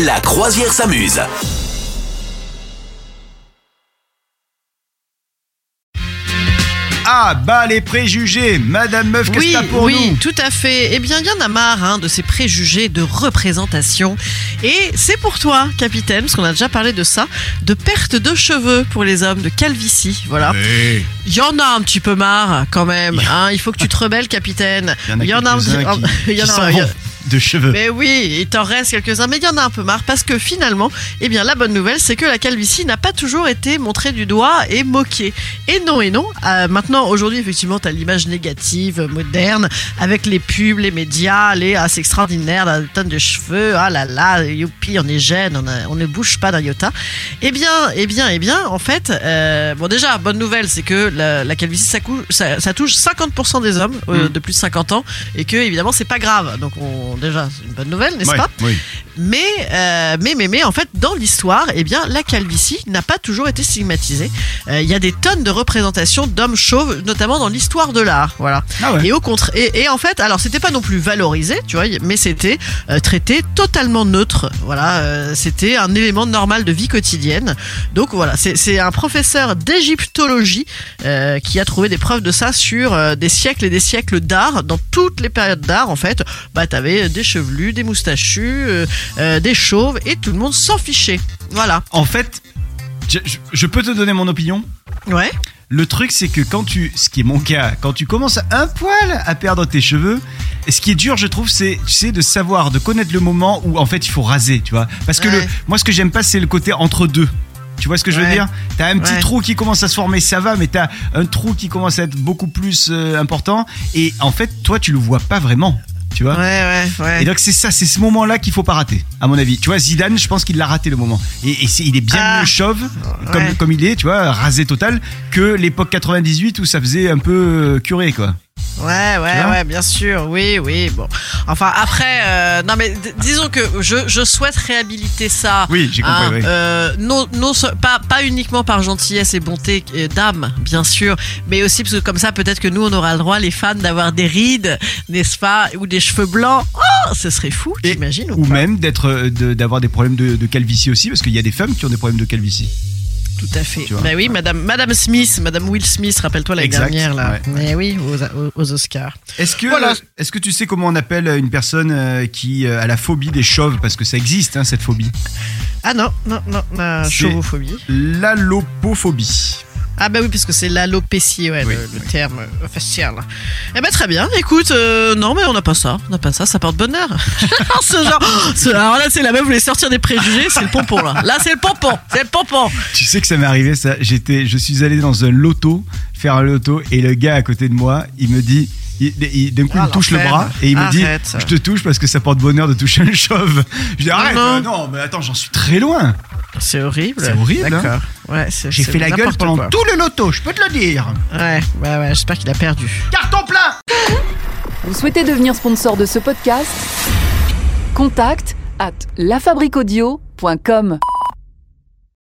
La croisière s'amuse. Ah, bah les préjugés Madame Meuf, qu'est-ce que Oui, t'as pour oui, nous tout à fait. Eh bien, il y en a marre hein, de ces préjugés de représentation. Et c'est pour toi, capitaine, parce qu'on a déjà parlé de ça, de perte de cheveux pour les hommes, de calvitie. Voilà. Il y en a un petit peu marre, quand même. Hein, il faut que tu te rebelles, capitaine. Il y en a un y en a- de cheveux. Mais oui, il t'en reste quelques-uns, mais il y en a un peu marre parce que finalement, eh bien, la bonne nouvelle, c'est que la calvitie n'a pas toujours été montrée du doigt et moquée. Et non, et non. Euh, maintenant, aujourd'hui, effectivement, t'as l'image négative, euh, moderne, avec les pubs, les médias, les ah, c'est extraordinaire, la tonne de cheveux, ah là là, youpi, on est jeune, on, a- on ne bouge pas d'un iota. Eh bien, eh bien, eh bien, en fait, euh, bon, déjà, bonne nouvelle, c'est que la, la calvitie, ça, cou- ça, ça touche 50% des hommes euh, Mm. de plus de 50 ans et que, évidemment, c'est pas grave. Donc, on, déjà, c'est une bonne nouvelle, n'est-ce Ouais, pas oui. mais, euh, mais, mais, mais, en fait, dans l'histoire, eh bien, la calvitie n'a pas toujours été stigmatisée. Euh, Il y a des tonnes de représentations d'hommes chauves, notamment dans l'histoire de l'art. Voilà. Ah ouais. Et au contraire, et, et en fait, alors c'était pas non plus valorisé, tu vois, mais c'était euh, traité totalement neutre. Voilà, c'était un élément normal de vie quotidienne. Donc voilà, c'est c'est un professeur d'égyptologie qui a trouvé des preuves de ça sur des siècles et des siècles d'art, dans toutes les périodes d'art en fait. Bah t'avais des chevelus, des moustachus, euh, euh, des chauves, et tout le monde s'en fichait. Voilà. En fait, je, je- je peux te donner mon opinion Ouais. Le truc, c'est que quand tu, ce qui est mon cas, quand tu commences un poil à perdre tes cheveux, ce qui est dur, je trouve, c'est, tu sais, de savoir, de connaître le moment où en fait il faut raser, tu vois. Parce que Ouais. le, moi, ce que j'aime pas, c'est le côté entre deux. Tu vois ce que je veux dire? T'as un petit Ouais. trou qui commence à se former, ça va, mais t'as un trou qui commence à être beaucoup plus euh, important. Et en fait, toi, tu le vois pas vraiment. Tu vois Ouais, ouais, ouais. Et donc c'est ça, c'est ce moment-là qu'il faut pas rater, à mon avis. Tu vois, Zidane, je pense qu'il l'a raté le moment. Et, il est bien Ah. mieux chauve, comme, Ouais. comme il est, tu vois, rasé total, que l'époque 98 où ça faisait un peu curé, quoi. Ouais, ouais, ouais, bien sûr, oui, oui, bon. Enfin, après, euh, non mais d- disons que je, je souhaite réhabiliter ça. Oui, j'ai compris, hein, oui. euh, non, non, se- pas, pas uniquement par gentillesse et bonté euh, d'âme, bien sûr, mais aussi parce que comme ça, peut-être que nous, on aura le droit, les fans, d'avoir des rides, n'est-ce pas, ou des cheveux blancs. Oh, ce serait fou, Et- t'imagines ou, Ou pas? même d'être, euh, de- d'avoir des problèmes de, de calvitie aussi, parce qu'il y a des femmes qui ont des problèmes de calvitie. Tout à fait. Bah oui, Madame, Madame Smith, Madame Will Smith, rappelle-toi l'année Exact, dernière là. ouais, Mais oui, aux, aux- aux Oscars. Est-ce que, Voilà. est-ce que tu sais comment on appelle une personne euh, qui euh, a la phobie des chauves? Parce que ça existe, hein, cette phobie. Ah non, non, non, la C'est- chauvophobie. L'allopophobie. Ah bah oui, parce que c'est l'alopécie, ouais, Oui, le, terme euh, officiel. Eh ben très bien, écoute, euh, non mais on n'a pas ça, on n'a pas ça, ça porte bonheur. ce genre, ce- alors là c'est la meuf voulait sortir des préjugés, c'est le pompon là. Là c'est le pompon, c'est le pompon. Tu sais que ça m'est arrivé ça. J'étais, je suis allé dans un loto, faire un loto, et le gars à côté de moi, il me dit, d'un coup, Ah, il me touche le bras et il me dit, je te touche parce que ça porte bonheur de toucher un chauve. Je dis arrête, non. euh, non, mais attends, j'en suis très loin. C'est horrible. C'est horrible, hein. D'accord. Ouais, c'est- J'ai c'est fait la gueule pendant quoi. tout le loto, je peux te le dire. Ouais, ouais, ouais, j'espère qu'il a perdu. Carton plein. Vous souhaitez devenir sponsor de ce podcast? Contact à lafabriquaudio.com.